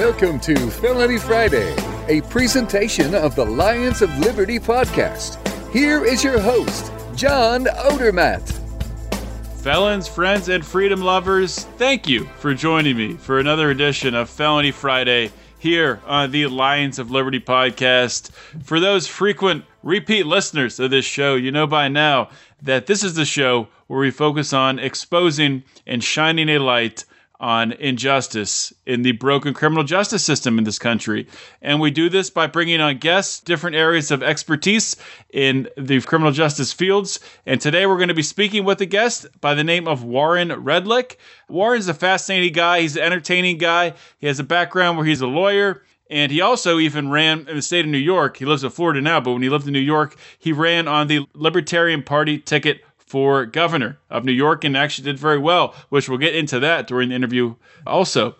Welcome to Felony Friday, a presentation of the Lions of Liberty podcast. Here is your host, John Odermatt. Felons, friends, and freedom lovers, thank you for joining me for another edition of Felony Friday here on the Lions of Liberty podcast. For those frequent repeat listeners of this show, you know by now that this is the show where we focus on exposing and shining a light on injustice in the broken criminal justice system in this country. And we do this by bringing on guests, different areas of expertise in the criminal justice fields. And today we're going to be speaking with a guest by the name of Warren Redlich. Warren's a fascinating guy, he's an entertaining guy, he has a background where he's a lawyer. And he also even ran in the state of New York. He lives in Florida now, but when he lived in New York, he ran on the Libertarian Party ticket for governor of New York and actually did very well, which we'll get into that during the interview also.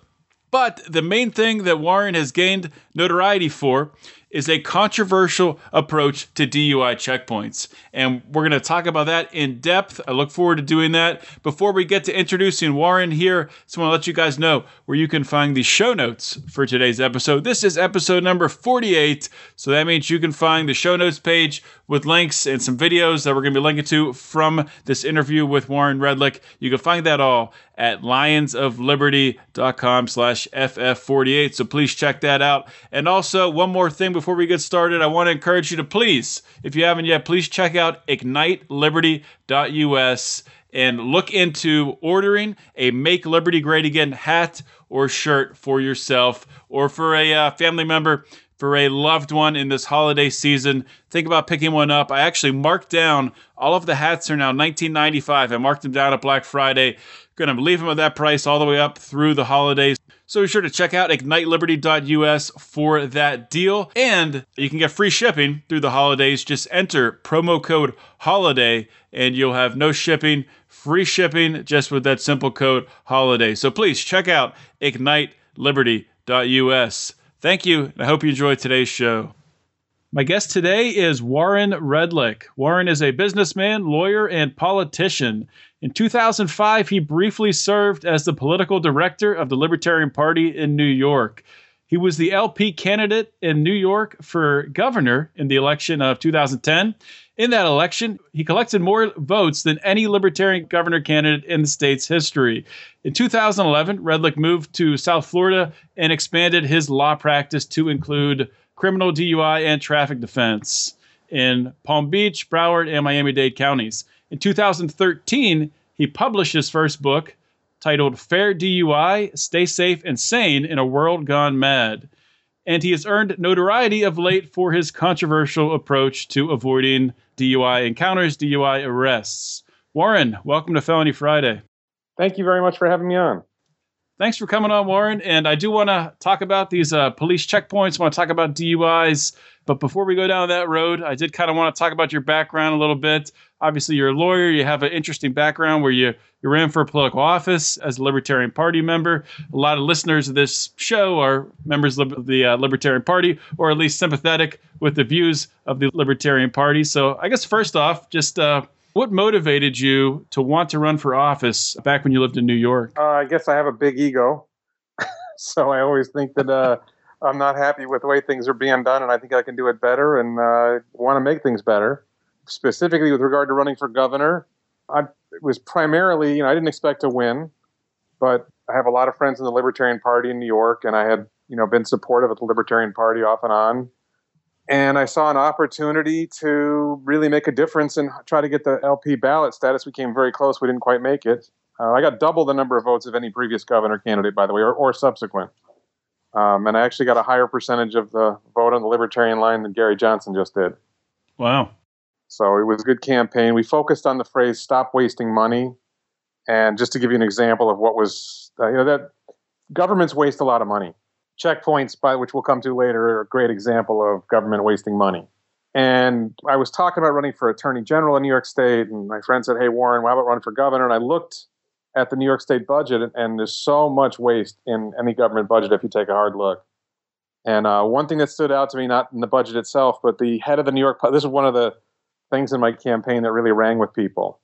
But the main thing that Warren has gained notoriety for is a controversial approach to DUI checkpoints. And we're going to talk about that in depth. I look forward to doing that. Before we get to introducing Warren here, I just want to let you guys know where you can find the show notes for today's episode. This is episode number 48. So that means you can find the show notes page with links and some videos that we're going to be linking to from this interview with Warren Redlich. You can find that all at lionsofliberty.com slash ff48. So please check that out. And also, one more thing before we get started, I want to encourage you to please, if you haven't yet, please check out igniteliberty.us and look into ordering a Make Liberty Great Again hat or shirt for yourself or for a uh, family member for a loved one in this holiday season. Think about picking one up. I actually marked down all of the hats are now 1995. I marked them down at Black Friday. Going to leave them at that price all the way up through the holidays. So be sure to check out igniteliberty.us for that deal. And you can get free shipping through the holidays. Just enter promo code HOLIDAY and you'll have no shipping, free shipping just with that simple code HOLIDAY. So please check out igniteliberty.us. Thank you, and I hope you enjoyed today's show. My guest today is Warren Redlich. Warren is a businessman, lawyer, and politician. In 2005, he briefly served as the political director of the Libertarian Party in New York. He was the LP candidate in New York for governor in the election of 2010. In that election, he collected more votes than any Libertarian governor candidate in the state's history. In 2011, Redlich moved to South Florida and expanded his law practice to include criminal DUI and traffic defense in Palm Beach, Broward, and Miami Dade counties. In 2013, he published his first book titled Fair DUI Stay Safe and Sane in a World Gone Mad. And he has earned notoriety of late for his controversial approach to avoiding DUI encounters, DUI arrests. Warren, welcome to Felony Friday. Thank you very much for having me on. Thanks for coming on, Warren. And I do want to talk about these uh, police checkpoints. Want to talk about DUIs. But before we go down that road, I did kind of want to talk about your background a little bit. Obviously, you're a lawyer. You have an interesting background where you, you ran for political office as a Libertarian Party member. A lot of listeners of this show are members of the uh, Libertarian Party, or at least sympathetic with the views of the Libertarian Party. So, I guess first off, just uh, what motivated you to want to run for office back when you lived in New York? Uh, I guess I have a big ego. so I always think that uh, I'm not happy with the way things are being done, and I think I can do it better and uh, want to make things better. Specifically with regard to running for governor, I was primarily, you know, I didn't expect to win, but I have a lot of friends in the Libertarian Party in New York, and I had, you know, been supportive of the Libertarian Party off and on and I saw an opportunity to really make a difference and try to get the LP ballot status. We came very close. We didn't quite make it. Uh, I got double the number of votes of any previous governor candidate, by the way, or, or subsequent. Um, and I actually got a higher percentage of the vote on the Libertarian line than Gary Johnson just did. Wow. So it was a good campaign. We focused on the phrase "stop wasting money," and just to give you an example of what was, uh, you know, that governments waste a lot of money checkpoints, by which we'll come to later, are a great example of government wasting money. And I was talking about running for attorney general in New York State, and my friend said, "Hey, Warren, why about running for governor?" And I looked at the New York State budget, and there's so much waste in any government budget if you take a hard look. And uh, one thing that stood out to me, not in the budget itself, but the head of the New York, this is one of the things in my campaign that really rang with people.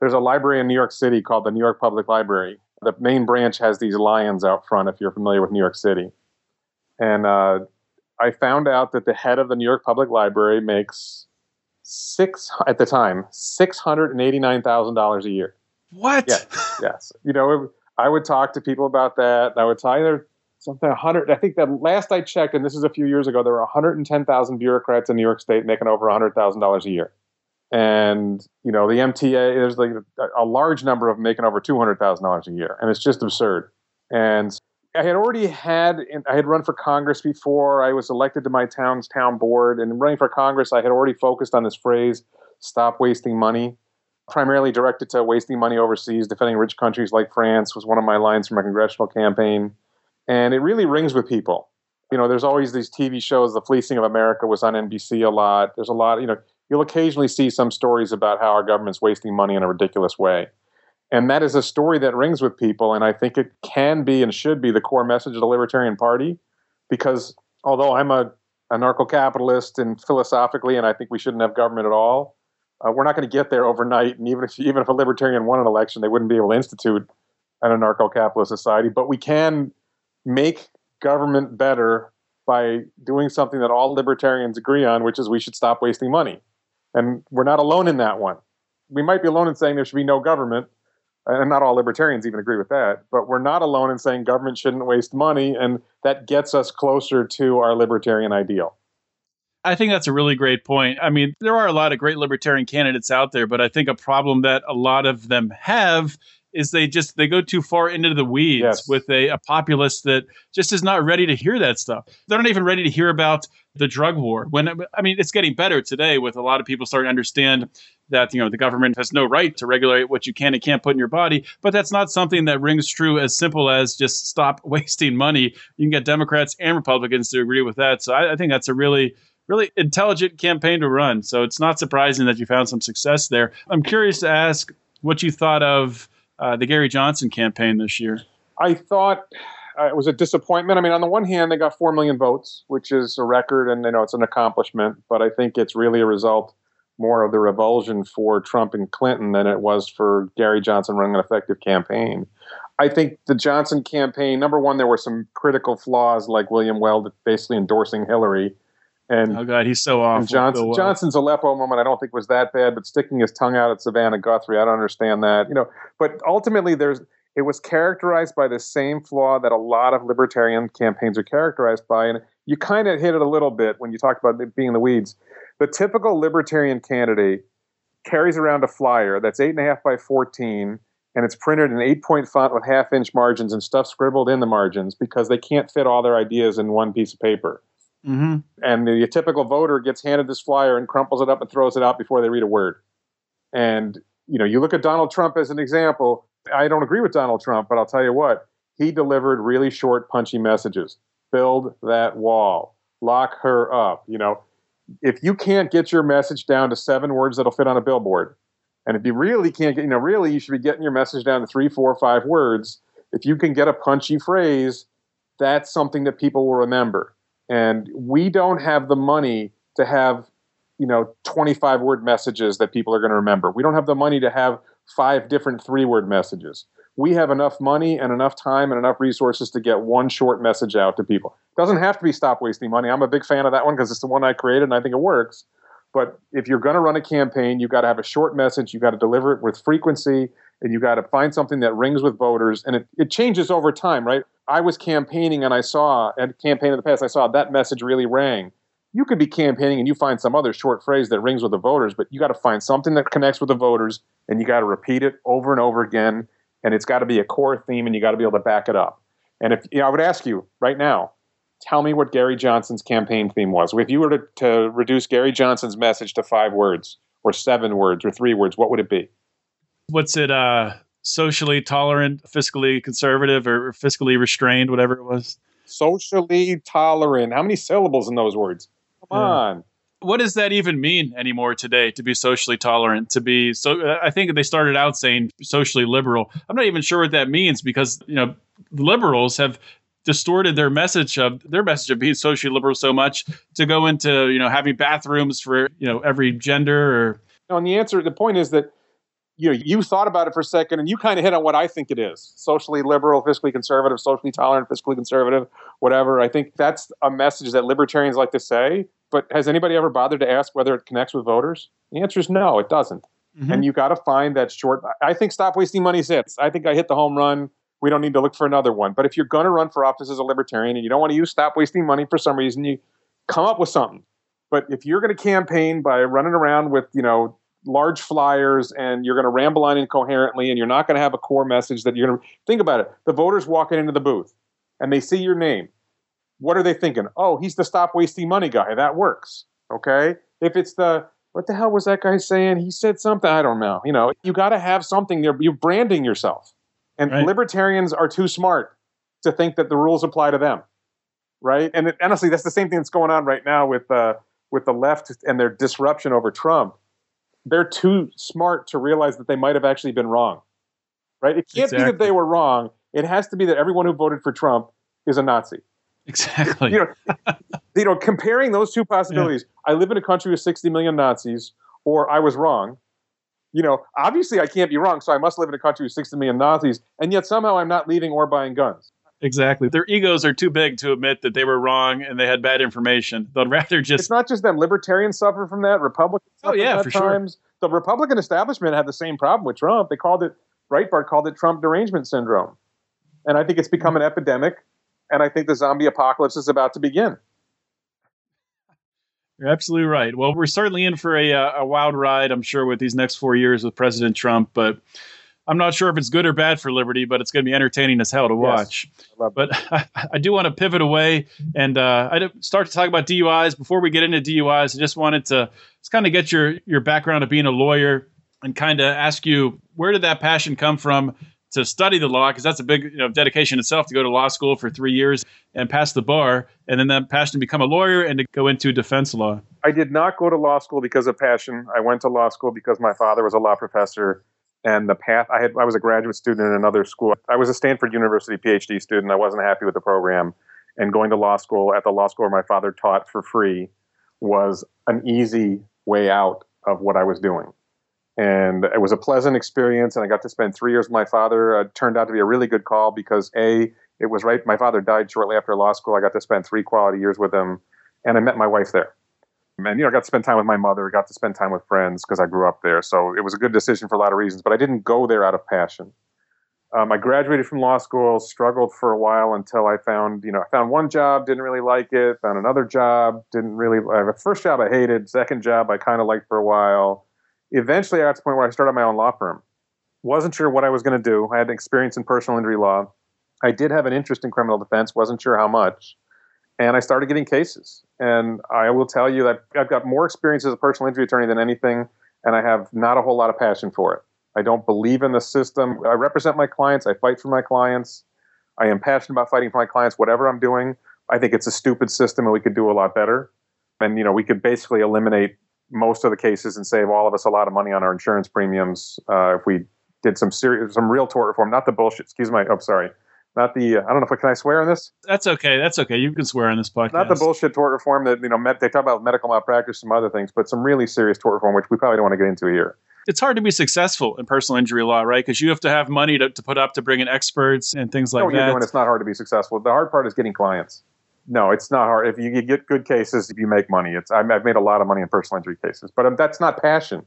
There's a library in New York City called the New York Public Library. The main branch has these lions out front, if you're familiar with New York City and uh, I found out that the head of the New York Public Library makes six at the time six hundred and eighty nine thousand dollars a year. What? Yes, yes. You know, I would talk to people about that. I would tell you something hundred. I think that last I checked, and this is a few years ago, there were one hundred and ten thousand bureaucrats in New York State making over hundred thousand dollars a year. And you know the MTA, there's like a, a large number of making over two hundred thousand dollars a year, and it's just absurd. And I had already had I had run for Congress before. I was elected to my town's town board, and running for Congress, I had already focused on this phrase "stop wasting money." Primarily directed to wasting money overseas, defending rich countries like France was one of my lines from my congressional campaign, and it really rings with people. You know, there's always these TV shows. The Fleecing of America was on NBC a lot. There's a lot. You know, you'll occasionally see some stories about how our government's wasting money in a ridiculous way. And that is a story that rings with people. And I think it can be and should be the core message of the Libertarian Party. Because although I'm a anarcho capitalist and philosophically, and I think we shouldn't have government at all, uh, we're not going to get there overnight. And even if, even if a libertarian won an election, they wouldn't be able to institute an anarcho capitalist society. But we can make government better by doing something that all libertarians agree on, which is we should stop wasting money. And we're not alone in that one. We might be alone in saying there should be no government, and not all libertarians even agree with that, but we're not alone in saying government shouldn't waste money, and that gets us closer to our libertarian ideal. I think that's a really great point. I mean, there are a lot of great libertarian candidates out there, but I think a problem that a lot of them have is they just they go too far into the weeds yes. with a, a populace that just is not ready to hear that stuff. They're not even ready to hear about the drug war. When I mean, it's getting better today with a lot of people starting to understand that you know the government has no right to regulate what you can and can't put in your body. But that's not something that rings true as simple as just stop wasting money. You can get Democrats and Republicans to agree with that. So I, I think that's a really really intelligent campaign to run. So it's not surprising that you found some success there. I'm curious to ask what you thought of uh, the Gary Johnson campaign this year? I thought uh, it was a disappointment. I mean, on the one hand, they got four million votes, which is a record, and you know it's an accomplishment. But I think it's really a result more of the revulsion for Trump and Clinton than it was for Gary Johnson running an effective campaign. I think the Johnson campaign, number one, there were some critical flaws, like William Weld basically endorsing Hillary. And oh god, he's so awful. Johnson, Johnson's Aleppo moment, I don't think was that bad, but sticking his tongue out at Savannah Guthrie, I don't understand that. You know, but ultimately, there's it was characterized by the same flaw that a lot of libertarian campaigns are characterized by, and you kind of hit it a little bit when you talked about it being in the weeds. The typical libertarian candidate carries around a flyer that's eight and a half by fourteen, and it's printed in eight point font with half inch margins and stuff scribbled in the margins because they can't fit all their ideas in one piece of paper. Mm-hmm. And the typical voter gets handed this flyer and crumples it up and throws it out before they read a word. And you know, you look at Donald Trump as an example. I don't agree with Donald Trump, but I'll tell you what, he delivered really short, punchy messages. Build that wall. Lock her up. You know, if you can't get your message down to seven words that'll fit on a billboard, and if you really can't get, you know, really you should be getting your message down to three, four, five words. If you can get a punchy phrase, that's something that people will remember and we don't have the money to have you know 25 word messages that people are going to remember. We don't have the money to have five different three word messages. We have enough money and enough time and enough resources to get one short message out to people. It doesn't have to be stop wasting money. I'm a big fan of that one because it's the one i created and i think it works. But if you're going to run a campaign you've got to have a short message you've got to deliver it with frequency and you got to find something that rings with voters and it, it changes over time right I was campaigning and I saw at campaign in the past, I saw that message really rang. You could be campaigning and you find some other short phrase that rings with the voters, but you got to find something that connects with the voters and you got to repeat it over and over again. And it's got to be a core theme and you got to be able to back it up. And if you know, I would ask you right now, tell me what Gary Johnson's campaign theme was. If you were to, to reduce Gary Johnson's message to five words or seven words or three words, what would it be? What's it? Uh, socially tolerant, fiscally conservative, or fiscally restrained, whatever it was. Socially tolerant. How many syllables in those words? Come yeah. on. What does that even mean anymore today to be socially tolerant? To be so, I think they started out saying socially liberal. I'm not even sure what that means because you know liberals have distorted their message of their message of being socially liberal so much to go into you know having bathrooms for you know every gender or no, and the answer the point is that you know, you thought about it for a second and you kind of hit on what I think it is socially liberal, fiscally conservative, socially tolerant, fiscally conservative, whatever. I think that's a message that libertarians like to say. But has anybody ever bothered to ask whether it connects with voters? The answer is no, it doesn't. Mm-hmm. And you got to find that short. I think stop wasting money hits. I think I hit the home run. We don't need to look for another one. But if you're going to run for office as a libertarian and you don't want to use stop wasting money for some reason, you come up with something. But if you're going to campaign by running around with, you know, large flyers and you're going to ramble on incoherently and you're not going to have a core message that you're going to think about it. The voters walking into the booth and they see your name. What are they thinking? Oh, he's the stop wasting money guy. That works. Okay. If it's the what the hell was that guy saying? He said something. I don't know. You know, you got to have something there. You're branding yourself. And right. libertarians are too smart to think that the rules apply to them. Right. And it, honestly, that's the same thing that's going on right now with, uh, with the left and their disruption over Trump they're too smart to realize that they might have actually been wrong. Right? It can't exactly. be that they were wrong. It has to be that everyone who voted for Trump is a Nazi. Exactly. You know, you know comparing those two possibilities. Yeah. I live in a country with 60 million Nazis, or I was wrong. You know, obviously I can't be wrong, so I must live in a country with 60 million Nazis, and yet somehow I'm not leaving or buying guns. Exactly. Their egos are too big to admit that they were wrong and they had bad information. They'd rather just. It's not just them. Libertarians suffer from that. Republicans. Oh yeah, for times. sure. The Republican establishment had the same problem with Trump. They called it Breitbart called it Trump derangement syndrome, and I think it's become an epidemic. And I think the zombie apocalypse is about to begin. You're absolutely right. Well, we're certainly in for a, uh, a wild ride, I'm sure, with these next four years with President Trump. But I'm not sure if it's good or bad for Liberty, but it's going to be entertaining as hell to watch. Yes, but I, I, do want to pivot away and uh, I start to talk about DUIs. Before we get into DUIs, I just wanted to just kind of get your your background of being a lawyer and kind of ask you where did that passion come from to study the law? Because that's a big you know dedication itself to go to law school for three years and pass the bar and then that passion to become a lawyer and to go into defense law. I did not go to law school because of passion. I went to law school because my father was a law professor and the path I had I was a graduate student in another school. I was a Stanford University PhD student. I wasn't happy with the program and going to law school at the law school where my father taught for free was an easy way out of what I was doing. And it was a pleasant experience and I got to spend 3 years with my father. Uh, it turned out to be a really good call because a it was right my father died shortly after law school. I got to spend 3 quality years with him and I met my wife there and you know, I got to spend time with my mother, got to spend time with friends because I grew up there. So it was a good decision for a lot of reasons. But I didn't go there out of passion. Um, I graduated from law school, struggled for a while until I found, you know, I found one job, didn't really like it. Found another job, didn't really. Uh, first job I hated. Second job I kind of liked for a while. Eventually, I got to the point where I started my own law firm. Wasn't sure what I was going to do. I had experience in personal injury law. I did have an interest in criminal defense. Wasn't sure how much and I started getting cases. And I will tell you that I've got more experience as a personal injury attorney than anything, and I have not a whole lot of passion for it. I don't believe in the system. I represent my clients, I fight for my clients. I am passionate about fighting for my clients, whatever I'm doing. I think it's a stupid system and we could do a lot better. And you know, we could basically eliminate most of the cases and save all of us a lot of money on our insurance premiums uh, if we did some serious, some real tort reform, not the bullshit. Excuse my, oh, sorry, not the uh, I don't know if I can I swear on this. That's okay. That's okay. You can swear on this podcast. Not the bullshit tort reform that you know met, they talk about medical malpractice, some other things, but some really serious tort reform, which we probably don't want to get into here. It's hard to be successful in personal injury law, right? Because you have to have money to, to put up to bring in experts and things like no, that. You're doing, it's not hard to be successful. The hard part is getting clients. No, it's not hard. If you get good cases, you make money. It's I've made a lot of money in personal injury cases, but um, that's not passion.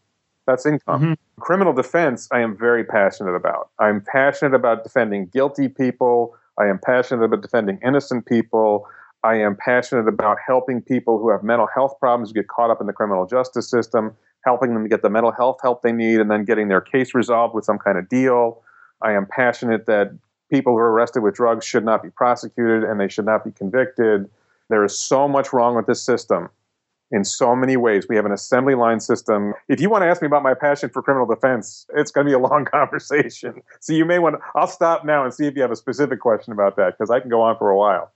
That's income. Mm-hmm. Criminal defense, I am very passionate about. I'm passionate about defending guilty people I am passionate about defending innocent people. I am passionate about helping people who have mental health problems get caught up in the criminal justice system, helping them to get the mental health help they need, and then getting their case resolved with some kind of deal. I am passionate that people who are arrested with drugs should not be prosecuted and they should not be convicted. There is so much wrong with this system in so many ways. We have an assembly line system. If you want to ask me about my passion for criminal defense, it's going to be a long conversation. So you may want to, I'll stop now and see if you have a specific question about that because I can go on for a while.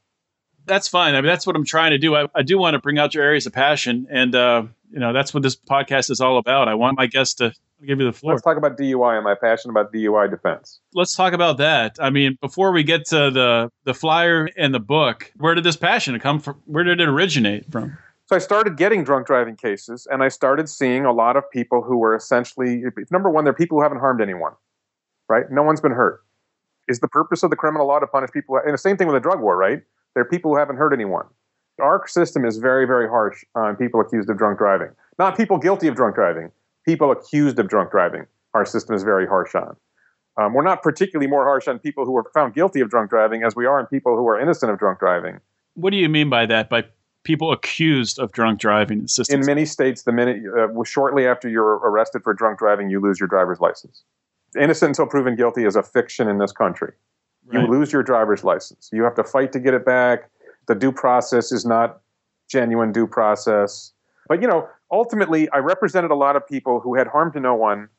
That's fine. I mean, that's what I'm trying to do. I, I do want to bring out your areas of passion. And, uh, you know, that's what this podcast is all about. I want my guests to give you the floor. Let's talk about DUI and my passion about DUI defense. Let's talk about that. I mean, before we get to the the flyer and the book, where did this passion come from? Where did it originate from? So I started getting drunk driving cases, and I started seeing a lot of people who were essentially number one, they're people who haven't harmed anyone, right? No one's been hurt. Is the purpose of the criminal law to punish people? And the same thing with the drug war, right? There are people who haven't hurt anyone. Our system is very, very harsh on people accused of drunk driving. Not people guilty of drunk driving, people accused of drunk driving. Our system is very harsh on. Um, we're not particularly more harsh on people who are found guilty of drunk driving as we are on people who are innocent of drunk driving. What do you mean by that? By people accused of drunk driving? In many states, the minute uh, shortly after you're arrested for drunk driving, you lose your driver's license. Innocent until proven guilty is a fiction in this country. Right. You lose your driver's license. You have to fight to get it back. The due process is not genuine due process. But you know, ultimately, I represented a lot of people who had harm to no one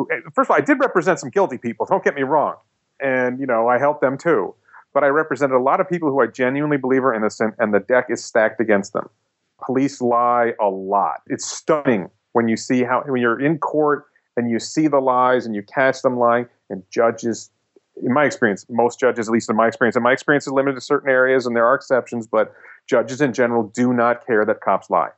who, eh, first of all, I did represent some guilty people. Don't get me wrong, and you know I helped them too. But I represented a lot of people who I genuinely believe are innocent, and the deck is stacked against them. Police lie a lot. It's stunning when you see how when you're in court and you see the lies and you catch them lying, and judges. In my experience, most judges, at least in my experience, and my experience is limited to certain areas, and there are exceptions, but judges in general do not care that cops lie.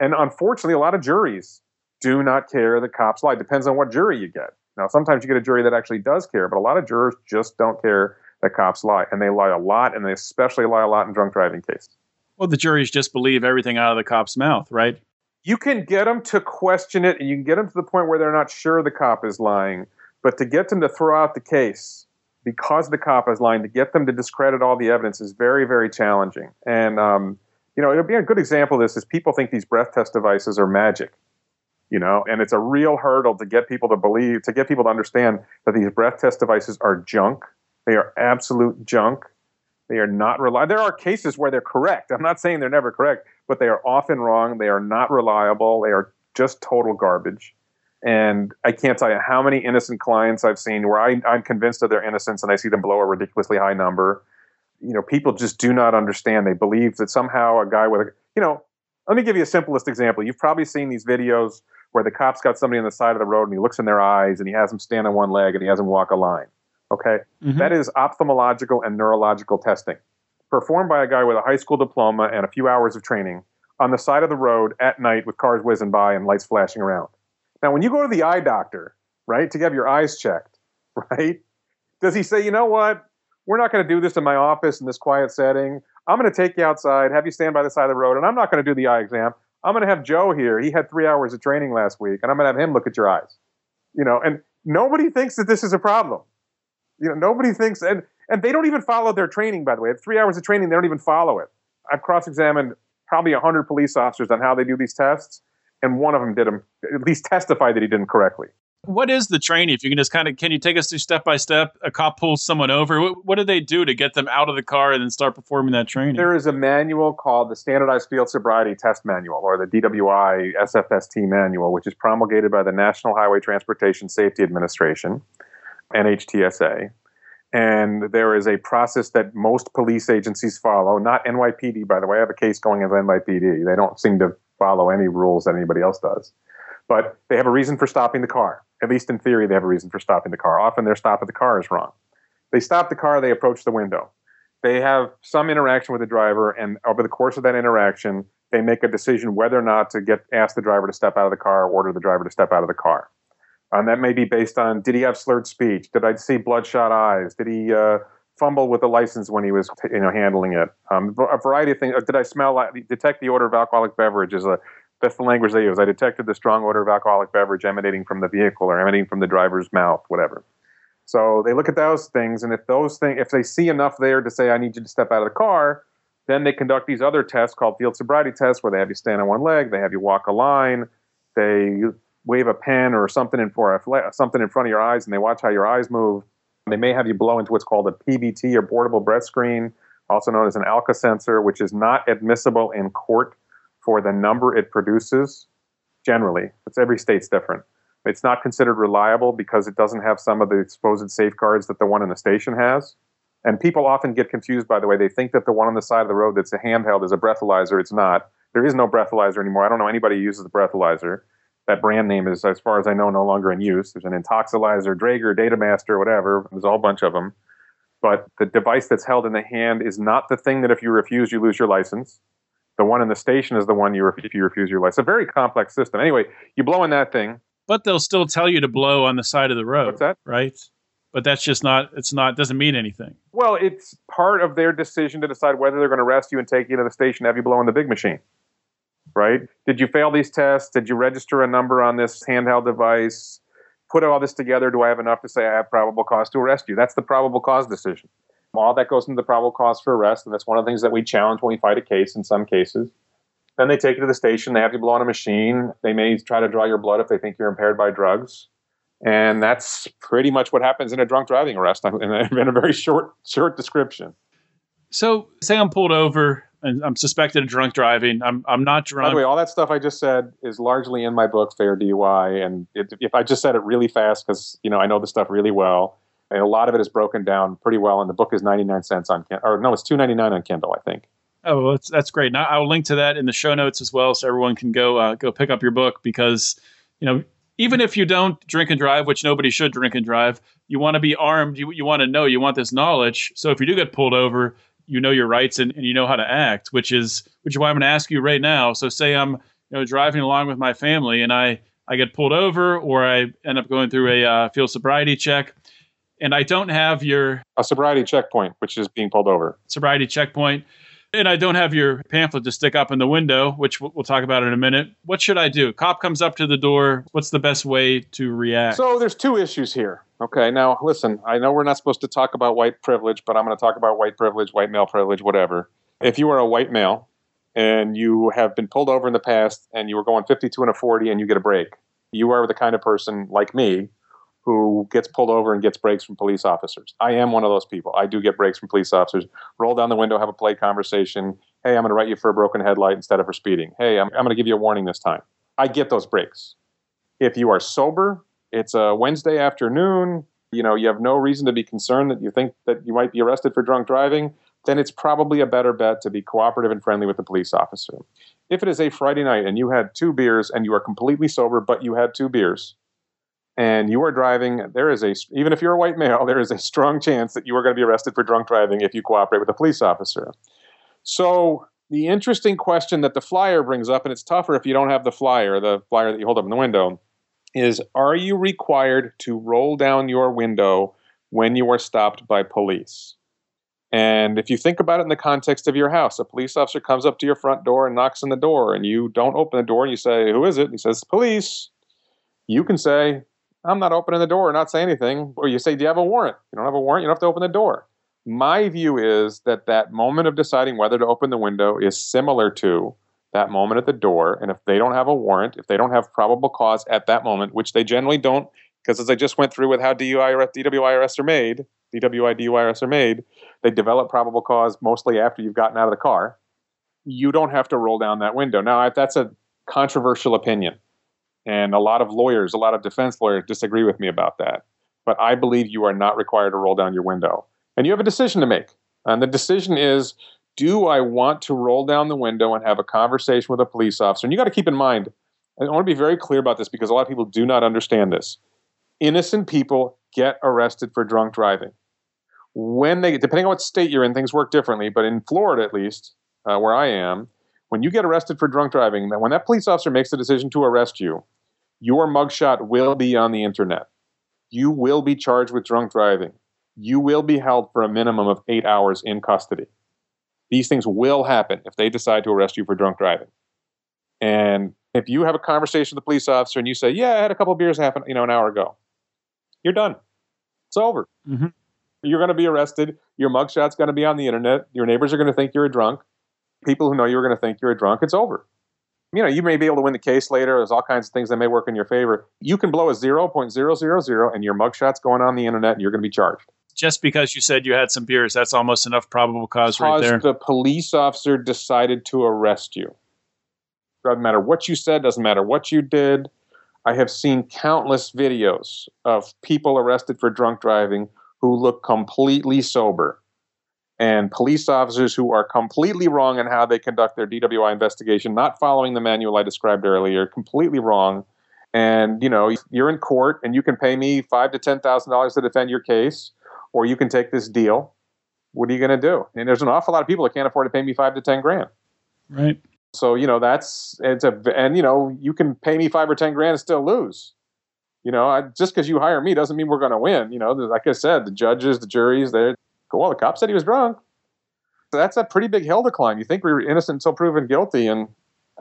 And unfortunately, a lot of juries do not care that cops lie. Depends on what jury you get. Now, sometimes you get a jury that actually does care, but a lot of jurors just don't care that cops lie, and they lie a lot, and they especially lie a lot in drunk driving cases. Well, the juries just believe everything out of the cop's mouth, right? You can get them to question it, and you can get them to the point where they're not sure the cop is lying. But to get them to throw out the case because the cop is lying, to get them to discredit all the evidence is very, very challenging. And um, you know, it'll be a good example of this is people think these breath test devices are magic you know and it's a real hurdle to get people to believe to get people to understand that these breath test devices are junk they are absolute junk. They are not reliable there are cases where they're correct. I'm not saying they're never correct but they are often wrong. They are not reliable. They are just total garbage. And i can't tell you how many innocent clients i've seen where I, i'm convinced of their innocence and i see them blow a ridiculously high number. You know people just do not understand. They believe that somehow a guy with a you know let me give you a simplest example. You've probably seen these videos where the cop's got somebody on the side of the road and he looks in their eyes and he has them stand on one leg and he has them walk a line. Okay? Mm-hmm. That is ophthalmological and neurological testing performed by a guy with a high school diploma and a few hours of training on the side of the road at night with cars whizzing by and lights flashing around. Now, when you go to the eye doctor, right, to have your eyes checked, right, does he say, you know what? We're not going to do this in my office in this quiet setting. I'm going to take you outside, have you stand by the side of the road, and I'm not going to do the eye exam. I'm going to have Joe here. He had three hours of training last week, and I'm going to have him look at your eyes. You know, and nobody thinks that this is a problem. You know, nobody thinks, and and they don't even follow their training. By the way, three hours of training, they don't even follow it. I've cross-examined probably hundred police officers on how they do these tests, and one of them did them at least testify that he did them correctly what is the training? If you can just kind of, can you take us through step by step? A cop pulls someone over. What, what, do they do to get them out of the car and then start performing that training? There is a manual called the Standardized Field Sobriety Test Manual, or the DWI SFST Manual, which is promulgated by the National Highway Transportation Safety Administration, NHTSA. And there is a process that most police agencies follow, not NYPD, by the way. I have a case going against NYPD. They don't seem to follow any rules that anybody else does. But they have a reason for stopping the car at least in theory, they have a reason for stopping the car. Often their stop of the car is wrong. They stop the car, they approach the window. They have some interaction with the driver, and over the course of that interaction, they make a decision whether or not to get ask the driver to step out of the car or order the driver to step out of the car. And that may be based on did he have slurred speech? Did I see bloodshot eyes? Did he uh, fumble with the license when he was you know handling it? Um, a variety of things. Did I smell detect the odor of alcoholic beverages? a that's the language they use. I detected the strong odor of alcoholic beverage emanating from the vehicle or emanating from the driver's mouth, whatever. So they look at those things, and if those things, if they see enough there to say, "I need you to step out of the car," then they conduct these other tests called field sobriety tests, where they have you stand on one leg, they have you walk a line, they wave a pen or something in for a, something in front of your eyes, and they watch how your eyes move. They may have you blow into what's called a PBT or portable breath screen, also known as an Alco-Sensor, which is not admissible in court for the number it produces generally. It's every state's different. It's not considered reliable because it doesn't have some of the supposed safeguards that the one in the station has. And people often get confused, by the way. They think that the one on the side of the road that's a handheld is a breathalyzer. It's not. There is no breathalyzer anymore. I don't know anybody who uses the breathalyzer. That brand name is, as far as I know, no longer in use. There's an Intoxilyzer, Draeger, Datamaster, whatever. There's a whole bunch of them. But the device that's held in the hand is not the thing that if you refuse, you lose your license. The one in the station is the one you ref- if you refuse your license. It's a very complex system. Anyway, you blow in that thing. But they'll still tell you to blow on the side of the road. What's that? Right. But that's just not. It's not. Doesn't mean anything. Well, it's part of their decision to decide whether they're going to arrest you and take you to the station, have you blow in the big machine. Right? Did you fail these tests? Did you register a number on this handheld device? Put all this together. Do I have enough to say I have probable cause to arrest you? That's the probable cause decision. All that goes into the probable cause for arrest, and that's one of the things that we challenge when we fight a case in some cases. Then they take you to the station. They have you blow on a machine. They may try to draw your blood if they think you're impaired by drugs. And that's pretty much what happens in a drunk driving arrest in a, in a very short short description. So, say I'm pulled over and I'm suspected of drunk driving. I'm I'm not drunk. By the way, all that stuff I just said is largely in my book, Fair DUI. And it, if I just said it really fast, because you know I know the stuff really well, and a lot of it is broken down pretty well. And the book is ninety nine cents on or no, it's two ninety nine on Kindle, I think. Oh, well, that's that's great. Now I'll link to that in the show notes as well, so everyone can go uh, go pick up your book because you know even if you don't drink and drive, which nobody should drink and drive, you want to be armed. You, you want to know, you want this knowledge. So if you do get pulled over, you know your rights and, and you know how to act, which is which is why I'm going to ask you right now. So say I'm you know driving along with my family and I I get pulled over or I end up going through a uh, field sobriety check and I don't have your a sobriety checkpoint, which is being pulled over. Sobriety checkpoint and I don't have your pamphlet to stick up in the window, which we'll talk about in a minute. What should I do? Cop comes up to the door. What's the best way to react? So there's two issues here. Okay, now listen, I know we're not supposed to talk about white privilege, but I'm going to talk about white privilege, white male privilege, whatever. If you are a white male and you have been pulled over in the past and you were going 52 and a 40 and you get a break, you are the kind of person like me who gets pulled over and gets breaks from police officers. I am one of those people. I do get breaks from police officers. Roll down the window, have a polite conversation. Hey, I'm going to write you for a broken headlight instead of for speeding. Hey, I'm, I'm going to give you a warning this time. I get those breaks. If you are sober, it's a Wednesday afternoon, you know, you have no reason to be concerned that you think that you might be arrested for drunk driving, then it's probably a better bet to be cooperative and friendly with the police officer. If it is a Friday night and you had two beers and you are completely sober, but you had two beers, and you are driving, there is a, even if you're a white male, there is a strong chance that you are going to be arrested for drunk driving if you cooperate with a police officer. So, the interesting question that the flyer brings up, and it's tougher if you don't have the flyer, the flyer that you hold up in the window, is Are you required to roll down your window when you are stopped by police? And if you think about it in the context of your house, a police officer comes up to your front door and knocks on the door, and you don't open the door and you say, Who is it? And he says, Police. You can say, I'm not opening the door, or not say anything. Or you say, Do you have a warrant? You don't have a warrant, you don't have to open the door. My view is that that moment of deciding whether to open the window is similar to that moment at the door. And if they don't have a warrant, if they don't have probable cause at that moment, which they generally don't, because as I just went through with how DWI are made, DWI, DUI are made, they develop probable cause mostly after you've gotten out of the car. You don't have to roll down that window. Now, that's a controversial opinion. And a lot of lawyers, a lot of defense lawyers disagree with me about that. But I believe you are not required to roll down your window. And you have a decision to make. And the decision is do I want to roll down the window and have a conversation with a police officer? And you got to keep in mind, I want to be very clear about this because a lot of people do not understand this. Innocent people get arrested for drunk driving. When they, depending on what state you're in, things work differently. But in Florida, at least, uh, where I am, when you get arrested for drunk driving, when that police officer makes the decision to arrest you, your mugshot will be on the internet. You will be charged with drunk driving. You will be held for a minimum of eight hours in custody. These things will happen if they decide to arrest you for drunk driving. And if you have a conversation with the police officer and you say, "Yeah, I had a couple beers happen, you know, an hour ago," you're done. It's over. Mm-hmm. You're going to be arrested. Your mugshot's going to be on the internet. Your neighbors are going to think you're a drunk. People who know you are going to think you're a drunk. It's over you know, you may be able to win the case later. There's all kinds of things that may work in your favor. You can blow a 0.000 and your mugshot's going on the internet and you're going to be charged. Just because you said you had some beers, that's almost enough probable cause right there. the police officer decided to arrest you. Doesn't matter what you said, doesn't matter what you did. I have seen countless videos of people arrested for drunk driving who look completely sober and police officers who are completely wrong in how they conduct their DWI investigation, not following the manual I described earlier, completely wrong. And you know, you're in court, and you can pay me five to ten thousand dollars to defend your case, or you can take this deal. What are you going to do? And there's an awful lot of people that can't afford to pay me five to ten grand. Right. So you know that's it's a and you know you can pay me five or ten grand and still lose. You know, I, just because you hire me doesn't mean we're going to win. You know, like I said, the judges, the juries, they go, well, the cop said he was drunk. So that's a pretty big hill to climb. You think we are innocent until proven guilty, and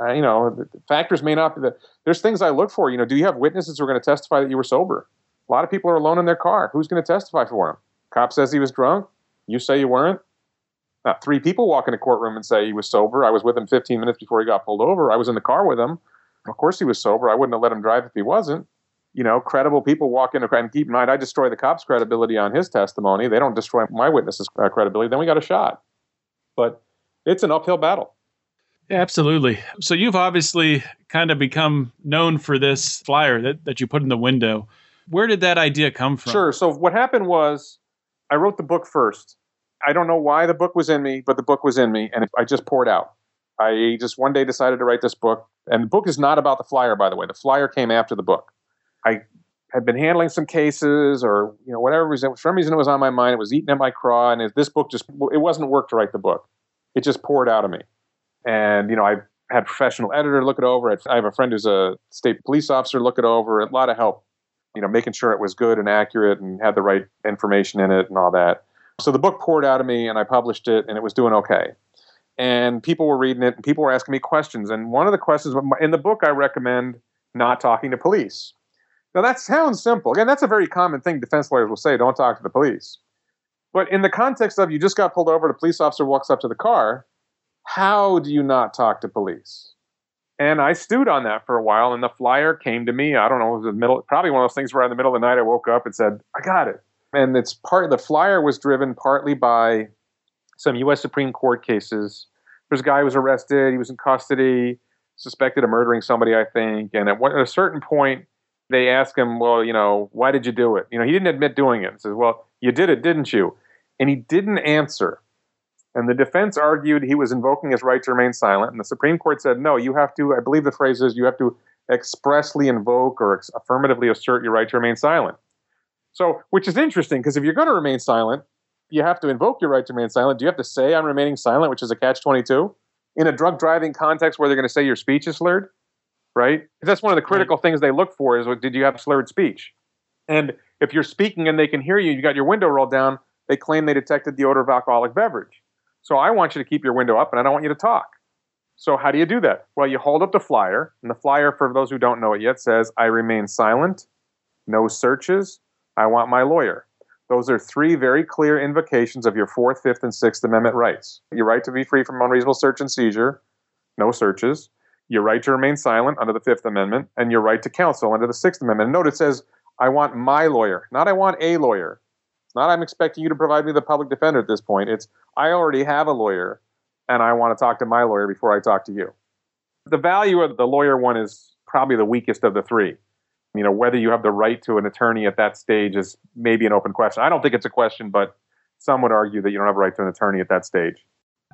uh, you know, the factors may not be. The, there's things I look for. You know, do you have witnesses who are going to testify that you were sober? A lot of people are alone in their car. Who's going to testify for him? Cop says he was drunk. You say you weren't. Uh, three people walk in a courtroom and say he was sober. I was with him 15 minutes before he got pulled over. I was in the car with him. Of course, he was sober. I wouldn't have let him drive if he wasn't. You know, credible people walk in and keep in mind, I destroy the cop's credibility on his testimony. They don't destroy my witness's uh, credibility. Then we got a shot. But it's an uphill battle. Yeah, absolutely. So you've obviously kind of become known for this flyer that, that you put in the window. Where did that idea come from? Sure. So what happened was I wrote the book first. I don't know why the book was in me, but the book was in me and I just poured out. I just one day decided to write this book. And the book is not about the flyer, by the way. The flyer came after the book. I had been handling some cases or, you know, whatever reason, for some reason it was on my mind. It was eating at my craw. And this book just, it wasn't work to write the book. It just poured out of me. And, you know, I had a professional editor look it over. I have a friend who's a state police officer look it over. A lot of help, you know, making sure it was good and accurate and had the right information in it and all that. So the book poured out of me and I published it and it was doing okay. And people were reading it and people were asking me questions. And one of the questions in the book, I recommend not talking to police. Now that sounds simple. Again, that's a very common thing defense lawyers will say don't talk to the police. But in the context of you just got pulled over, the police officer walks up to the car, how do you not talk to police? And I stewed on that for a while, and the flyer came to me. I don't know, it was the middle, probably one of those things where in the middle of the night I woke up and said, I got it. And it's part the flyer was driven partly by some U.S. Supreme Court cases. There's a guy who was arrested, he was in custody, suspected of murdering somebody, I think. And at, at a certain point, they ask him, Well, you know, why did you do it? You know, he didn't admit doing it. He says, Well, you did it, didn't you? And he didn't answer. And the defense argued he was invoking his right to remain silent. And the Supreme Court said, no, you have to, I believe the phrase is, you have to expressly invoke or ex- affirmatively assert your right to remain silent. So, which is interesting because if you're going to remain silent, you have to invoke your right to remain silent. Do you have to say I'm remaining silent, which is a catch 22? In a drug driving context where they're going to say your speech is slurred, right? That's one of the critical things they look for is did you have slurred speech? And if you're speaking and they can hear you, you got your window rolled down, they claim they detected the odor of alcoholic beverage. So I want you to keep your window up and I don't want you to talk. So how do you do that? Well, you hold up the flyer, and the flyer, for those who don't know it yet, says, I remain silent, no searches, I want my lawyer. Those are three very clear invocations of your Fourth, Fifth, and Sixth Amendment rights. Your right to be free from unreasonable search and seizure, no searches, your right to remain silent under the Fifth Amendment, and your right to counsel under the Sixth Amendment. Note it says, I want my lawyer, not I want a lawyer. It's not I'm expecting you to provide me the public defender at this point. It's I already have a lawyer and I want to talk to my lawyer before I talk to you. The value of the lawyer one is probably the weakest of the three. You know, whether you have the right to an attorney at that stage is maybe an open question. I don't think it's a question, but some would argue that you don't have a right to an attorney at that stage.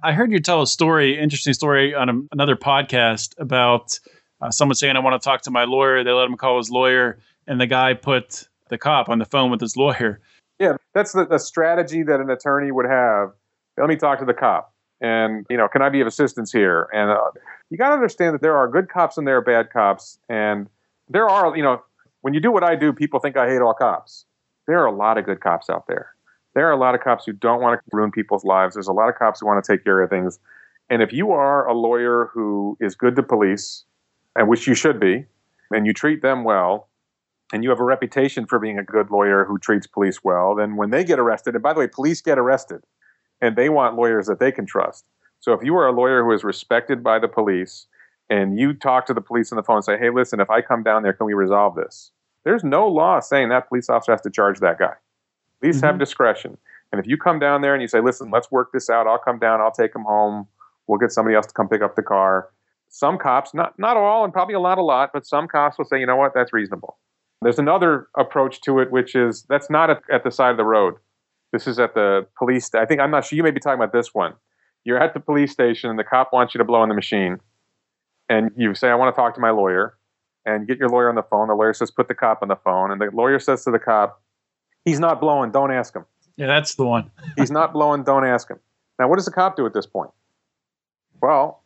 I heard you tell a story, interesting story on a, another podcast about uh, someone saying, I want to talk to my lawyer. They let him call his lawyer, and the guy put the cop on the phone with his lawyer. Yeah, that's the, the strategy that an attorney would have. Let me talk to the cop. And, you know, can I be of assistance here? And uh, you got to understand that there are good cops and there are bad cops. And there are, you know, when you do what I do, people think I hate all cops. There are a lot of good cops out there. There are a lot of cops who don't want to ruin people's lives. There's a lot of cops who want to take care of things. And if you are a lawyer who is good to police, and which you should be, and you treat them well, and you have a reputation for being a good lawyer who treats police well, then when they get arrested, and by the way, police get arrested, and they want lawyers that they can trust. So if you are a lawyer who is respected by the police, and you talk to the police on the phone and say, hey, listen, if I come down there, can we resolve this? There's no law saying that police officer has to charge that guy. Police mm-hmm. have discretion. And if you come down there and you say, listen, let's work this out, I'll come down, I'll take him home, we'll get somebody else to come pick up the car. Some cops, not, not all, and probably a lot, a lot, but some cops will say, you know what, that's reasonable. There's another approach to it, which is that's not at, at the side of the road. This is at the police. I think I'm not sure. You may be talking about this one. You're at the police station, and the cop wants you to blow on the machine, and you say, "I want to talk to my lawyer," and get your lawyer on the phone. The lawyer says, "Put the cop on the phone," and the lawyer says to the cop, "He's not blowing. Don't ask him." Yeah, that's the one. He's not blowing. Don't ask him. Now, what does the cop do at this point? Well,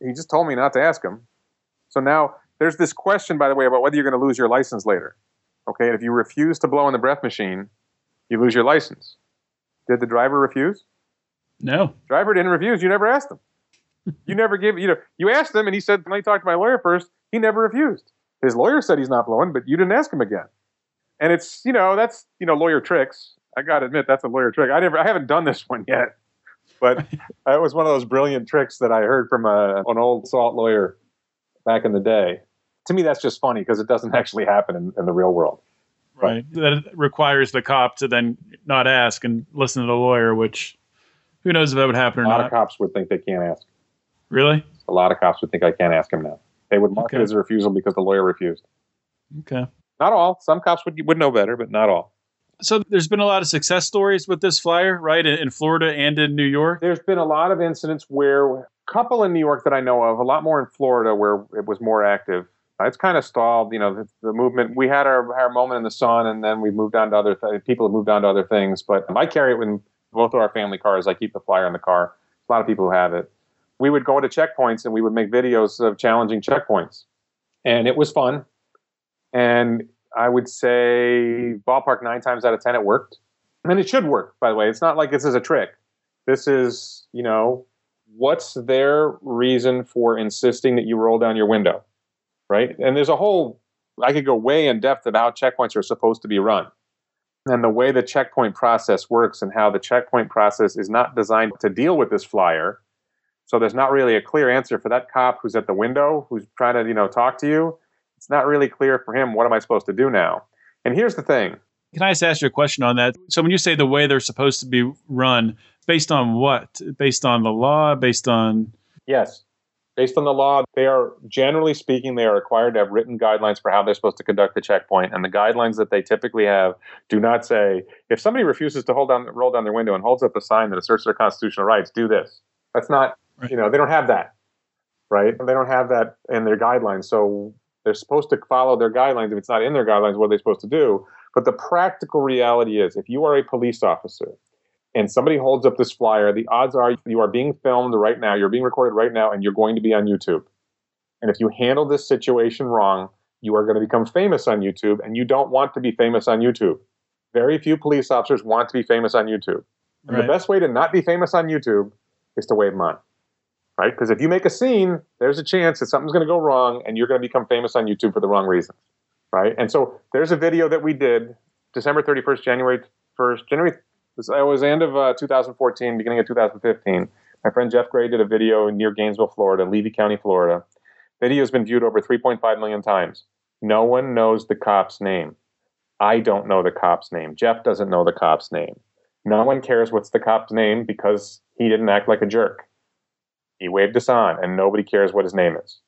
he just told me not to ask him. So now there's this question, by the way, about whether you're going to lose your license later. Okay, if you refuse to blow in the breath machine, you lose your license. Did the driver refuse? No. Driver didn't refuse. You never asked him. you never give, you know, you asked him and he said, let me talk to my lawyer first. He never refused. His lawyer said he's not blowing, but you didn't ask him again. And it's, you know, that's, you know, lawyer tricks. I got to admit, that's a lawyer trick. I never, I haven't done this one yet, but it was one of those brilliant tricks that I heard from a, an old salt lawyer back in the day. To me, that's just funny because it doesn't actually happen in, in the real world. Right. That requires the cop to then not ask and listen to the lawyer, which who knows if that would happen or not. A lot not. of cops would think they can't ask. Really? A lot of cops would think I can't ask him now. They would mark Okay. it as a refusal because the lawyer refused. Okay. Not all. Some cops would would know better, but not all. So there's been a lot of success stories with this flyer, right? In in Florida and in New York. There's been a lot of incidents where a couple in New York that I know of, a lot more in Florida where it was more active. It's kind of stalled, you know, the, the movement. We had our, our moment in the sun, and then we moved on to other th- people have moved on to other things. But I carry it in both of our family cars. I keep the flyer in the car. A lot of people who have it. We would go to checkpoints and we would make videos of challenging checkpoints, and it was fun. And I would say ballpark nine times out of ten it worked, and it should work. By the way, it's not like this is a trick. This is, you know, what's their reason for insisting that you roll down your window, right? And there's a whole. I could go way in depth about how checkpoints are supposed to be run, and the way the checkpoint process works, and how the checkpoint process is not designed to deal with this flyer. So there's not really a clear answer for that cop who's at the window, who's trying to, you know, talk to you. It's not really clear for him. What am I supposed to do now? And here's the thing. Can I just ask you a question on that? So when you say the way they're supposed to be run, based on what? Based on the law? Based on Yes. Based on the law, they are generally speaking, they are required to have written guidelines for how they're supposed to conduct the checkpoint. And the guidelines that they typically have do not say if somebody refuses to hold down, roll down their window and holds up a sign that asserts their constitutional rights, do this. That's not, Right. you know, they don't have that, right? They don't have that in their guidelines. So they're supposed to follow their guidelines. If it's not in their guidelines, what are they supposed to do? But the practical reality is if you are a police officer and somebody holds up this flyer, the odds are you are being filmed right now, you're being recorded right now, and you're going to be on YouTube. And if you handle this situation wrong, you are going to become famous on YouTube, and you don't want to be famous on YouTube. Very few police officers want to be famous on YouTube. And Right. the best way to not be famous on YouTube is to wave them on. Right? Because if you make a scene, there's a chance that something's going to go wrong and you're going to become famous on YouTube for the wrong reasons. Right? And so there's a video that we did December 31st, January 1st, January, it was the end of uh, 2014, beginning of 2015. My friend Jeff Gray did a video near Gainesville, Florida, Levy County, Florida. Video has been viewed over 3.5 million times. No one knows the cop's name. I don't know the cop's name. Jeff doesn't know the cop's name. No one cares what's the cop's name because he didn't act like a jerk. He waved us on, and nobody cares what his name is.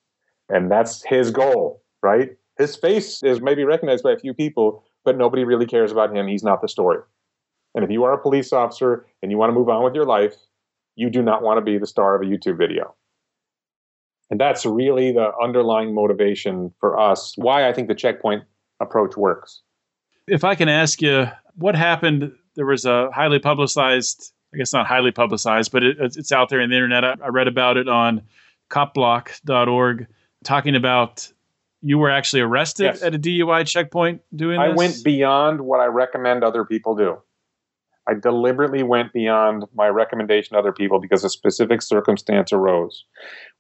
And that's his goal, right? His face is maybe recognized by a few people, but nobody really cares about him. He's not the story. And if you are a police officer and you want to move on with your life, you do not want to be the star of a YouTube video. And that's really the underlying motivation for us, why I think the checkpoint approach works. if I can ask you, what happened? There was a highly publicized, I guess not highly publicized, but it, it's out there in the internet. I, I read about it on copblock.org, talking about you were actually arrested Yes. at a DUI checkpoint doing I this. went beyond what I recommend other people do. I deliberately went beyond my recommendation to other people because a specific circumstance arose.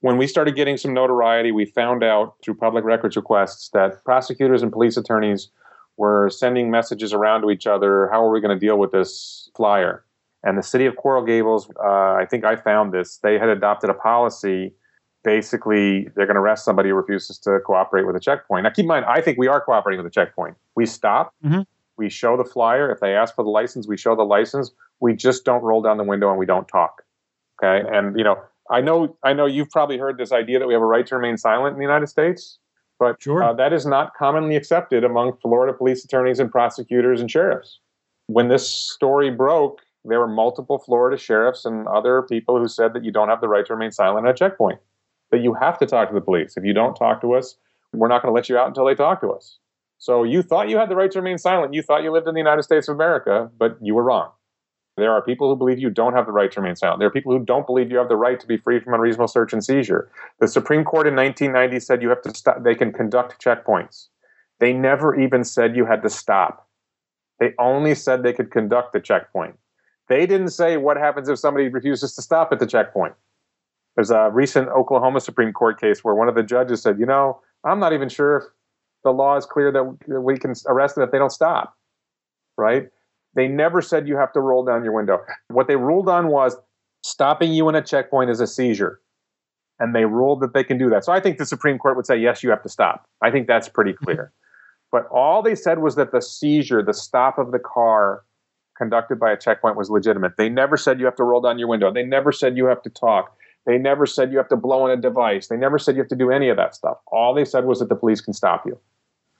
When we started getting some notoriety, we found out through public records requests that prosecutors and police attorneys were sending messages around to each other. How are we going to deal with this flyer? And the city of Coral Gables, uh, I think I found this, they had adopted a policy. Basically, they're going to arrest somebody who refuses to cooperate with a checkpoint. Now, keep in mind, I think we are cooperating with a checkpoint. We stop, Mhm. we show the flyer. If they ask for the license, we show the license. We just don't roll down the window and we don't talk. Okay. And, you know, I know, I know you've probably heard this idea that we have a right to remain silent in the United States, but Sure. uh, that is not commonly accepted among Florida police attorneys and prosecutors and sheriffs. When this story broke, there were multiple Florida sheriffs and other people who said that you don't have the right to remain silent at a checkpoint, that you have to talk to the police. If you don't talk to us, we're not going to let you out until they talk to us. So you thought you had the right to remain silent. You thought you lived in the United States of America, but you were wrong. There are people who believe you don't have the right to remain silent. There are people who don't believe you have the right to be free from unreasonable search and seizure. The Supreme Court in 1990 said you have to stop. They can conduct checkpoints. They never even said you had to stop. They only said they could conduct the checkpoint. They didn't say what happens if somebody refuses to stop at the checkpoint. There's a recent Oklahoma Supreme Court case where one of the judges said, you know, I'm not even sure if the law is clear that we can arrest them if they don't stop. Right? They never said you have to roll down your window. What they ruled on was stopping you in a checkpoint is a seizure. And they ruled that they can do that. So I think the Supreme Court would say, yes, you have to stop. I think that's pretty clear. But all they said was that the seizure, the stop of the car conducted by a checkpoint was legitimate. They never said you have to roll down your window. They never said you have to talk. They never said you have to blow on a device. They never said you have to do any of that stuff. All they said was that the police can stop you.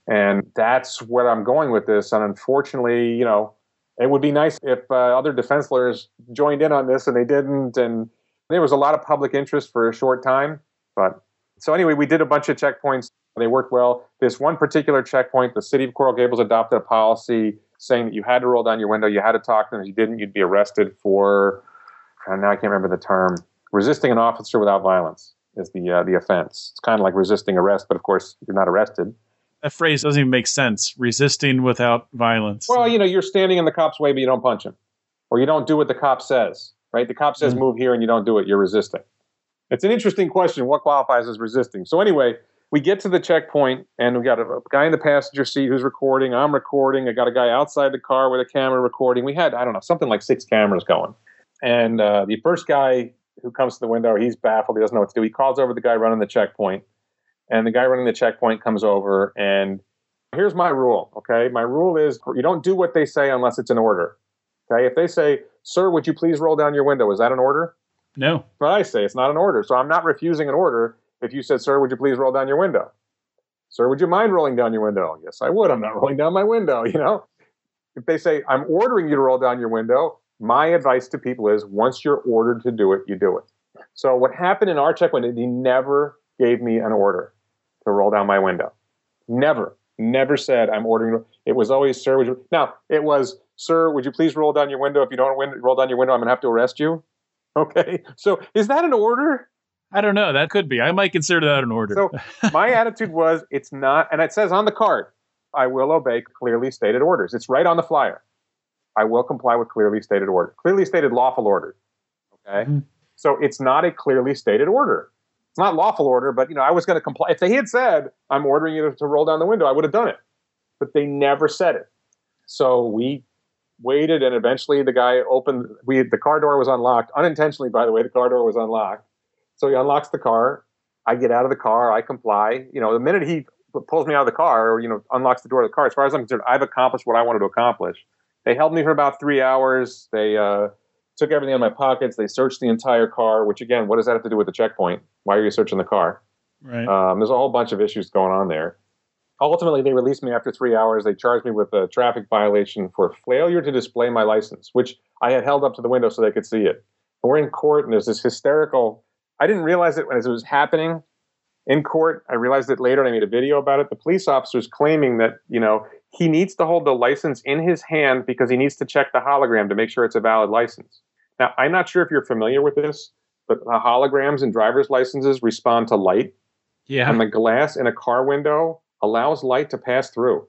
And that's where I'm going with this. And unfortunately, you know, it would be nice if uh, other defense lawyers joined in on this and they didn't. And there was a lot of public interest for a short time. But so anyway, we did a bunch of checkpoints. They worked well. This one particular checkpoint, the city of Coral Gables adopted a policy saying that you had to roll down your window, you had to talk to them. If you didn't, you'd be arrested for, now I can't remember the term, resisting an officer without violence is the uh, the offense. It's kind of like resisting arrest, but of course you're not arrested. That phrase doesn't even make sense. Resisting without violence. Well, you know, you're standing in the cop's way, but you don't punch him, or you don't do what the cop says. Right? The cop says mm-hmm. move here, and you don't do it. You're resisting. It's an interesting question. What qualifies as resisting? So anyway, we get to the checkpoint and we got a, a, guy in the passenger seat who's recording. I'm recording. I got a guy outside the car with a camera recording. We had, I don't know, something like six cameras going. And uh, the first guy who comes to the window, he's baffled. He doesn't know what to do. He calls over the guy running the checkpoint. And the guy running the checkpoint comes over. And here's my rule, okay? My rule is you don't do what they say unless it's an order. Okay? If they say, sir, would you please roll down your window? Is that an order? No. But I say it's not an order. So I'm not refusing an order if you said, Sir, would you please roll down your window? Sir, would you mind rolling down your window? Yes, I would. I'm not rolling down my window, you know? If they say, I'm ordering you to roll down your window, my advice to people is once you're ordered to do it, you do it. So what happened in our check window, he never gave me an order to roll down my window. Never. Never said I'm ordering. It was always, sir, would you now it was, sir, would you please roll down your window? If you don't roll down your window, I'm gonna have to arrest you. Okay. So is that an order? I don't know. That could be. I might consider that an order. So my attitude was it's not, and it says on the card, I will obey clearly stated orders. It's right on the flyer. I will comply with clearly stated order, clearly stated lawful order. Okay. Mm-hmm. So it's not a clearly stated order. It's not lawful order, but you know, I was going to comply. If they had said, I'm ordering you to, to roll down the window, I would have done it. But they never said it. So we waited and eventually the guy opened we the car door was unlocked unintentionally by the way the car door was unlocked so he unlocks the car. I get out of the car. I comply. You know, the minute he pulls me out of the car or, you know, unlocks the door of the car, as far as I'm concerned, I've accomplished what I wanted to accomplish. They held me for about three hours. They uh, took everything in my pockets. They searched the entire car, which, again, what does that have to do with the checkpoint? Why are you searching the car? Right. Um, there's a whole bunch of issues going on there. Ultimately, they released me after three hours. They charged me with a traffic violation for failure to display my license, which I had held up to the window so they could see it. And we're in court, and there's this hysterical I didn't realize it as it was happening in court. I realized it later and I made a video about it. The police officer's claiming that, you know, he needs to hold the license in his hand because he needs to check the hologram to make sure it's a valid license. Now, I'm not sure if you're familiar with this, but the holograms and driver's licenses respond to light. Yeah. And the glass in a car window allows light to pass through.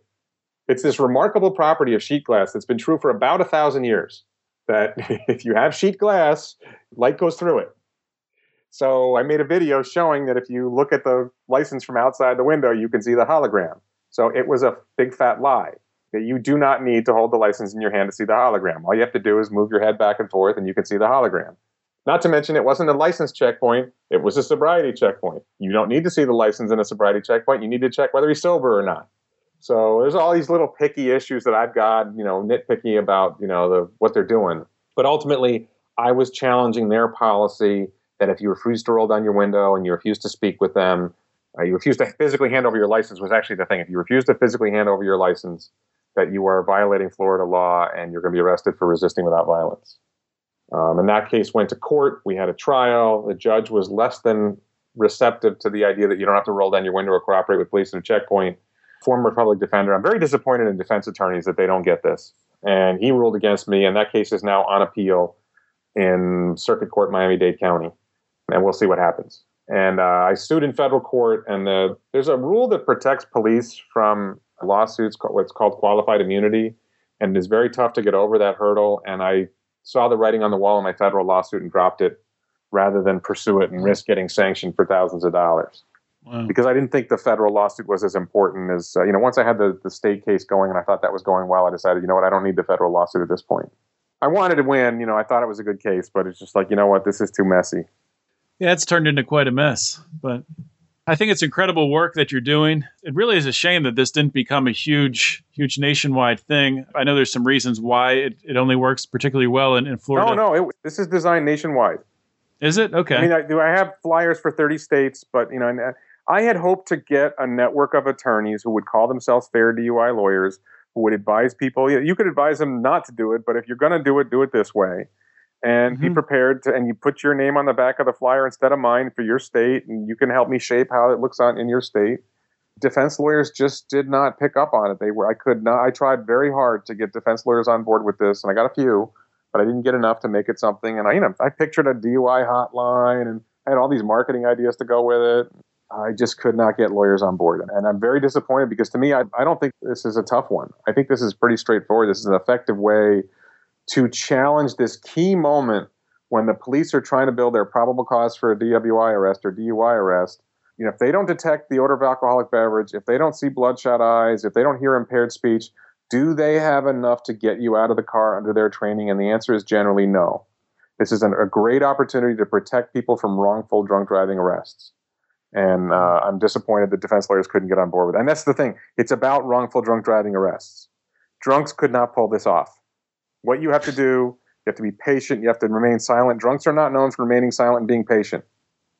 It's this remarkable property of sheet glass that's been true for about a thousand years. That if you have sheet glass, light goes through it. So I made a video showing that if you look at the license from outside the window, you can see the hologram. So it was a big fat lie that you do not need to hold the license in your hand to see the hologram. All you have to do is move your head back and forth and you can see the hologram. Not to mention, it wasn't a license checkpoint, it was a sobriety checkpoint. You don't need to see the license in a sobriety checkpoint. You need to check whether he's sober or not. So there's all these little picky issues that I've got, you know, nitpicky about, you know, the, what they're doing. But ultimately, I was challenging their policy that if you refuse to roll down your window and you refuse to speak with them, uh, you refuse to physically hand over your license was actually the thing. If you refuse to physically hand over your license, that you are violating Florida law and you're going to be arrested for resisting without violence. Um, and that case went to court. We had a trial. The judge was less than receptive to the idea that you don't have to roll down your window or cooperate with police at a checkpoint. Former public defender. I'm very disappointed in defense attorneys that they don't get this. and he ruled against me, and that case is now on appeal in Circuit Court, Miami Dade County, and we'll see what happens. And uh, I sued in federal court, and the, there's a rule that protects police from lawsuits, what's called qualified immunity, and it's very tough to get over that hurdle. And I saw the writing on the wall in my federal lawsuit and dropped it rather than pursue it and risk getting sanctioned for thousands of dollars. Wow. Because I didn't think the federal lawsuit was as important as, uh, you know, once I had the, the state case going and I thought that was going well, I decided, you know what, I don't need the federal lawsuit at this point. I wanted to win, you know, I thought it was a good case, but it's just like, you know what, this is too messy. Yeah, it's turned into quite a mess. But I think it's incredible work that you're doing. It really is a shame that this didn't become a huge, huge nationwide thing. I know there's some reasons why it, it only works particularly well in, in Florida. No, no, it, this is designed nationwide. Is it okay? I mean, I, do I have flyers for 30 states? But you know, uh, I had hoped to get a network of attorneys who would call themselves fair DUI lawyers, who would advise people. You could advise them not to do it, but if you're going to do it, do it this way, and mm-hmm. be prepared to. And you put your name on the back of the flyer instead of mine for your state, and you can help me shape how it looks on in your state. Defense lawyers just did not pick up on it. They were. I could not. I tried very hard to get defense lawyers on board with this, and I got a few but I didn't get enough to make it something. And I, you know, I pictured a DUI hotline and I had all these marketing ideas to go with it. I just could not get lawyers on board. And I'm very disappointed because to me, I, I don't think this is a tough one. I think this is pretty straightforward. This is an effective way to challenge this key moment when the police are trying to build their probable cause for a DWI arrest or DUI arrest. You know, if they don't detect the odor of alcoholic beverage, if they don't see bloodshot eyes, if they don't hear impaired speech, do they have enough to get you out of the car under their training? And the answer is generally no. This is an, a great opportunity to protect people from wrongful drunk driving arrests. And uh, I'm disappointed that defense lawyers couldn't get on board with it. And that's the thing it's about wrongful drunk driving arrests. Drunks could not pull this off. What you have to do, you have to be patient, you have to remain silent. Drunks are not known for remaining silent and being patient.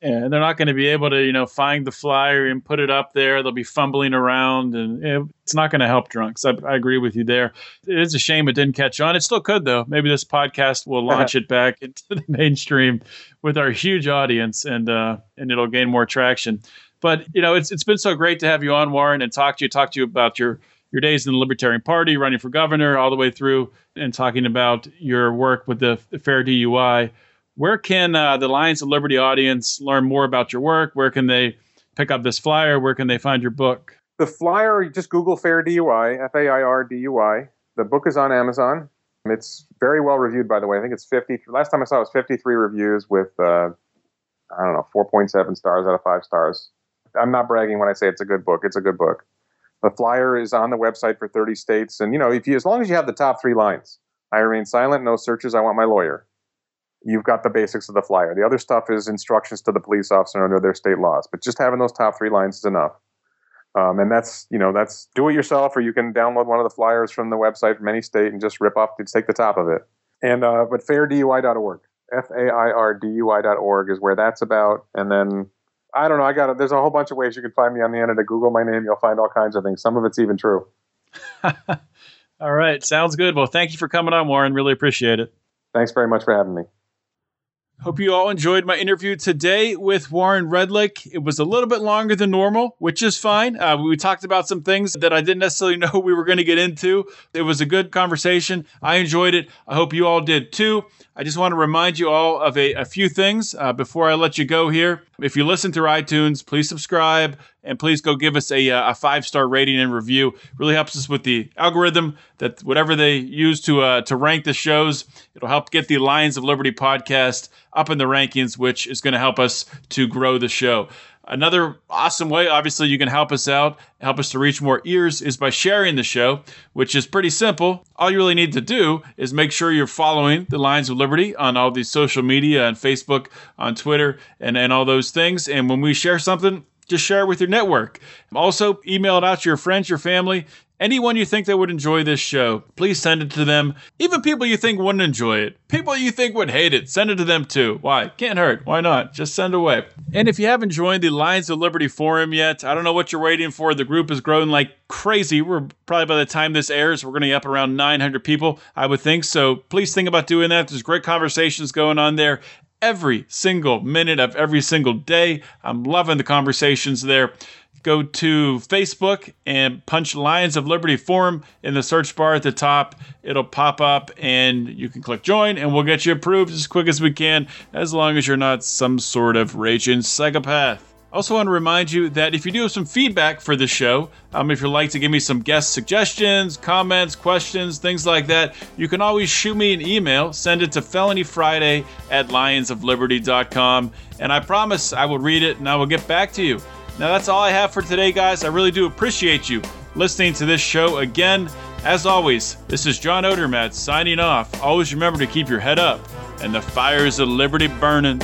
And they're not going to be able to you know find the flyer and put it up there. They'll be fumbling around and it's not going to help drunks. I, I, agree with you there. It is a shame it didn't catch on. It still could though. Maybe this podcast will launch it back into the mainstream with our huge audience and uh, and it'll gain more traction. But you know it's, it's been so great to have you on warren and talk to you talk to you about your your days in the Libertarian Party, running for governor, all the way through, and talking about your work with the Fair DUI where can uh, the Lions of Liberty audience learn more about your work? Where can they pick up this flyer? Where can they find your book? The flyer, just Google Fair DUI, F A I R D U I. The book is on Amazon. It's very well reviewed, by the way. I think it's 50. Last time I saw it was 53 reviews with, uh, I don't know, 4.7 stars out of five stars. I'm not bragging when I say it's a good book. It's a good book. The flyer is on the website for 30 states, and you know, if you as long as you have the top three lines, I remain silent, no searches, I want my lawyer you've got the basics of the flyer. The other stuff is instructions to the police officer under their state laws. But just having those top three lines is enough. Um, and that's you know that's do it yourself, or you can download one of the flyers from the website from any state and just rip off, just take the top of it. And uh, but fairdui.org, f a i r d u i.org is where that's about. And then I don't know, I got it. There's a whole bunch of ways you can find me on the internet. Google my name, you'll find all kinds of things. Some of it's even true. all right, sounds good. Well, thank you for coming on, Warren. Really appreciate it. Thanks very much for having me. Hope you all enjoyed my interview today with Warren Redlich. It was a little bit longer than normal, which is fine. Uh, we talked about some things that I didn't necessarily know we were going to get into. It was a good conversation. I enjoyed it. I hope you all did too. I just want to remind you all of a, a few things uh, before I let you go here. If you listen through iTunes, please subscribe and please go give us a, uh, a five star rating and review. Really helps us with the algorithm that whatever they use to uh, to rank the shows, it'll help get the Lions of Liberty podcast up in the rankings, which is going to help us to grow the show. Another awesome way, obviously, you can help us out, help us to reach more ears, is by sharing the show, which is pretty simple. All you really need to do is make sure you're following the Lions of Liberty on all these social media, on Facebook, on Twitter, and, and all those things. And when we share something, just share it with your network. Also, email it out to your friends, your family, anyone you think that would enjoy this show. Please send it to them. Even people you think wouldn't enjoy it, people you think would hate it, send it to them too. Why? Can't hurt. Why not? Just send away. And if you haven't joined the Lions of Liberty forum yet, I don't know what you're waiting for. The group is growing like crazy. We're probably by the time this airs, we're going to be up around 900 people, I would think. So please think about doing that. There's great conversations going on there every single minute of every single day. I'm loving the conversations there. go to Facebook and punch Lions of Liberty Forum in the search bar at the top. It'll pop up and you can click join and we'll get you approved as quick as we can, as long as you're not some sort of raging psychopath. Also, want to remind you that if you do have some feedback for the show, um, if you'd like to give me some guest suggestions, comments, questions, things like that, you can always shoot me an email. Send it to felonyfriday at lionsofliberty.com. And I promise I will read it and I will get back to you. Now, that's all I have for today, guys. I really do appreciate you listening to this show again. As always, this is John Odermatt signing off. Always remember to keep your head up and the fires of liberty burning.